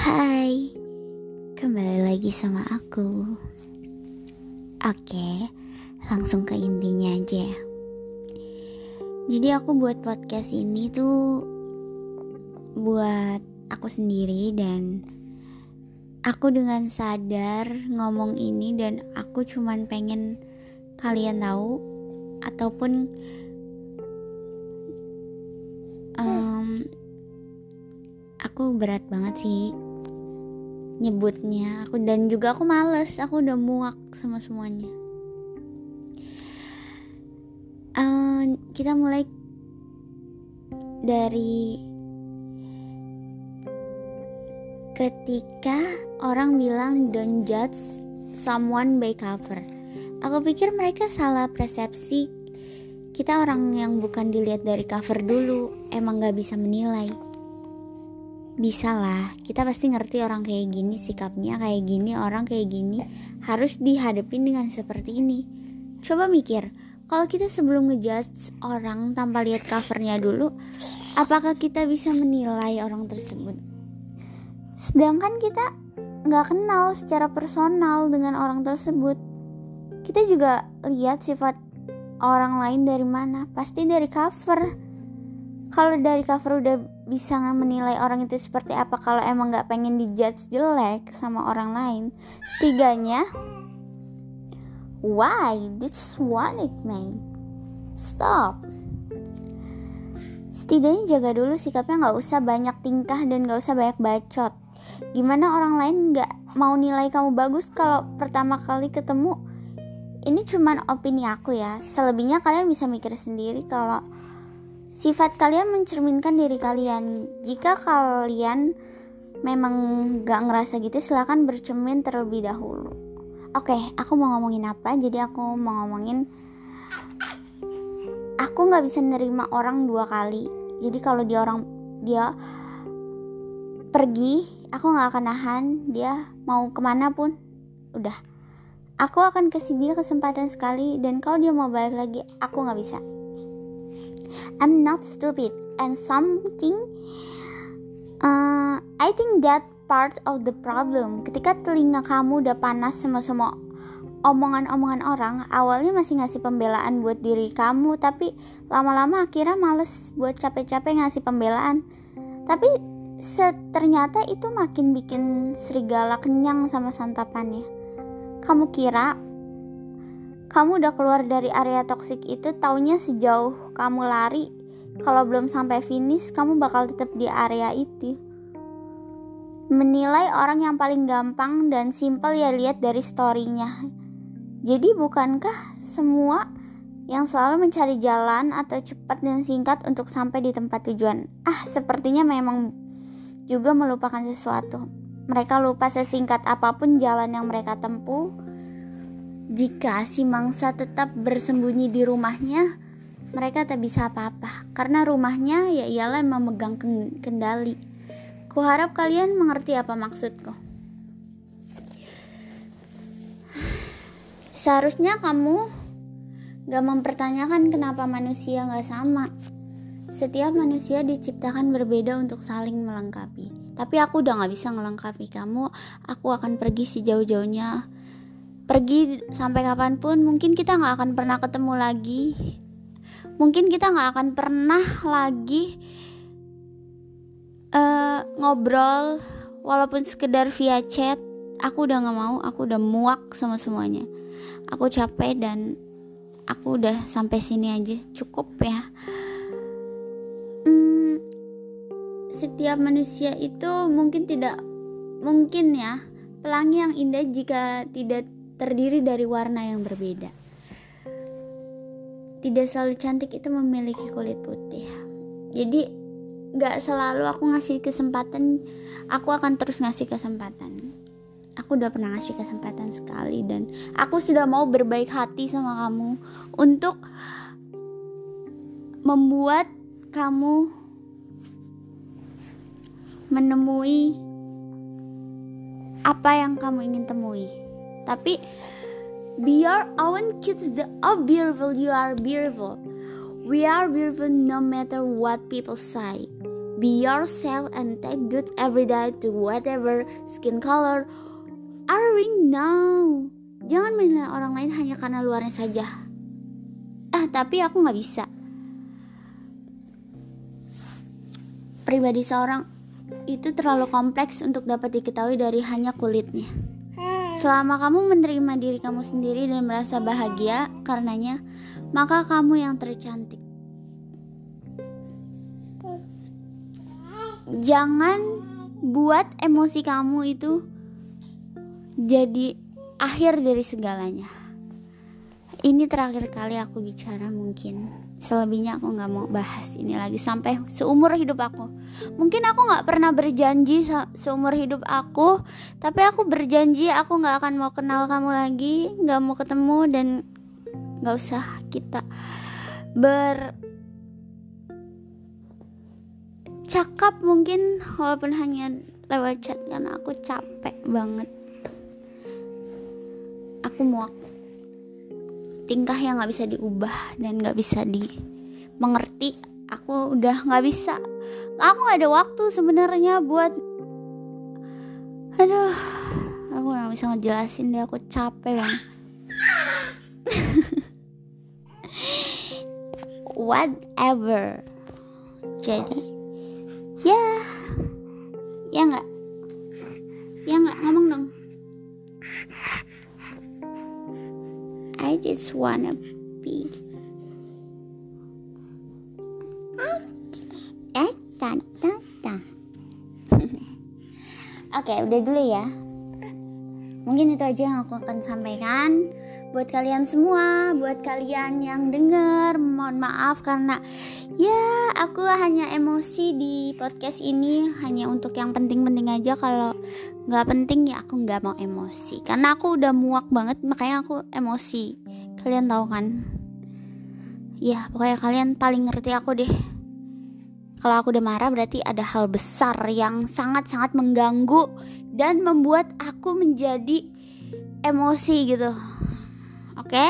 Hai, kembali lagi sama aku. Oke, langsung ke intinya aja. Jadi aku buat podcast ini tuh buat aku sendiri dan aku dengan sadar ngomong ini dan aku cuman pengen kalian tahu ataupun um, aku berat banget sih nyebutnya. Aku dan juga aku males. Aku udah muak sama semuanya. Uh, kita mulai dari ketika orang bilang don't judge someone by cover. Aku pikir mereka salah persepsi. Kita orang yang bukan dilihat dari cover dulu emang gak bisa menilai bisa lah kita pasti ngerti orang kayak gini sikapnya kayak gini orang kayak gini harus dihadapin dengan seperti ini. Coba mikir kalau kita sebelum ngejudge orang tanpa lihat covernya dulu apakah kita bisa menilai orang tersebut? Sedangkan kita nggak kenal secara personal dengan orang tersebut. Kita juga lihat sifat orang lain dari mana pasti dari cover. Kalau dari cover udah bisa menilai orang itu seperti apa kalau emang nggak pengen dijudge jelek sama orang lain? Setidaknya why this one it man? Stop. Setidaknya jaga dulu sikapnya nggak usah banyak tingkah dan nggak usah banyak bacot. Gimana orang lain nggak mau nilai kamu bagus kalau pertama kali ketemu? Ini cuman opini aku ya. Selebihnya kalian bisa mikir sendiri kalau Sifat kalian mencerminkan diri kalian. Jika kalian memang gak ngerasa gitu, silahkan bercermin terlebih dahulu. Oke, okay, aku mau ngomongin apa? Jadi aku mau ngomongin aku nggak bisa nerima orang dua kali. Jadi kalau dia orang dia pergi, aku nggak akan nahan. Dia mau ke mana pun, udah. Aku akan kasih dia kesempatan sekali dan kalau dia mau balik lagi, aku nggak bisa. I'm not stupid. And something uh, I think that part of the problem. Ketika telinga kamu udah panas sama semua omongan-omongan orang awalnya masih ngasih pembelaan buat diri kamu tapi lama-lama akhirnya males buat capek-capek ngasih pembelaan. Tapi ternyata itu makin bikin serigala kenyang sama santapannya. Kamu kira kamu udah keluar dari area toksik itu taunya sejauh kamu lari. Kalau belum sampai finish kamu bakal tetap di area itu. Menilai orang yang paling gampang dan simple ya lihat dari storynya. Jadi bukankah semua yang selalu mencari jalan atau cepat dan singkat untuk sampai di tempat tujuan? Ah sepertinya memang juga melupakan sesuatu. Mereka lupa sesingkat apa pun jalan yang mereka tempuh jika si mangsa tetap bersembunyi di rumahnya, mereka tak bisa apa-apa karena rumahnya ya ialah memegang kendali. Kuharap kalian mengerti apa maksudku. Seharusnya kamu gak mempertanyakan kenapa manusia gak sama. Setiap manusia diciptakan berbeda untuk saling melengkapi. Tapi aku udah gak bisa melengkapi kamu. Aku akan pergi sejauh-jauhnya pergi sampai kapan pun mungkin kita nggak akan pernah ketemu lagi. Mungkin kita nggak akan pernah lagi uh, ngobrol walaupun sekedar via chat. Aku udah nggak mau aku udah muak sama semuanya. Aku capek dan aku udah sampai sini aja cukup ya. Hmm, setiap manusia itu mungkin tidak mungkin ya pelangi yang indah jika tidak terdiri dari warna yang berbeda. Tidak selalu cantik itu memiliki kulit putih. Jadi gak selalu aku ngasih kesempatan, aku akan terus ngasih kesempatan. Aku udah pernah ngasih kesempatan sekali dan aku sudah mau berbaik hati sama kamu untuk membuat kamu menemui apa yang kamu ingin temui tapi be your own kids the of beautiful you are beautiful we are beautiful no matter what people say Be yourself and take good every day to whatever skin color are we now. Jangan menilai orang lain hanya karena luarnya saja. Ah, tapi aku nggak bisa. Pribadi seorang itu terlalu kompleks untuk dapat diketahui dari hanya kulitnya. Selama kamu menerima diri kamu sendiri dan merasa bahagia karenanya, maka kamu yang tercantik. jangan buat emosi kamu itu jadi akhir dari segalanya ini terakhir kali aku bicara mungkin. Selebihnya aku nggak mau bahas ini lagi sampai seumur hidup aku. Mungkin aku nggak pernah berjanji se seumur hidup aku tapi aku berjanji aku nggak akan mau kenal kamu lagi nggak mau ketemu dan nggak usah kita ber cakap mungkin walaupun hanya lewat chat karena aku capek banget. Aku muak tingkah yang nggak bisa diubah dan nggak bisa dimengerti aku udah nggak bisa. Aku nggak ada waktu sebenarnya buat aduh aku nggak bisa ngejelasin deh aku capek banget. Whatever. Jadi ya ya nggak ya nggak ngomong dong just wanna be. Eh ta oke udah dulu ya mungkin itu aja yang aku akan sampaikan. Buat kalian semua, buat kalian yang denger, mohon maaf karena ya aku hanya emosi di podcast ini. Hanya untuk yang penting-penting aja. Kalau nggak penting ya aku nggak mau emosi. Karena aku udah muak banget makanya aku emosi. Kalian tahu kan? Ya pokoknya kalian paling ngerti aku deh. Kalau aku udah marah berarti ada hal besar yang sangat-sangat mengganggu dan membuat aku menjadi emosi gitu Oke?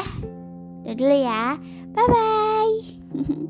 Udah dulu ya. Bye bye.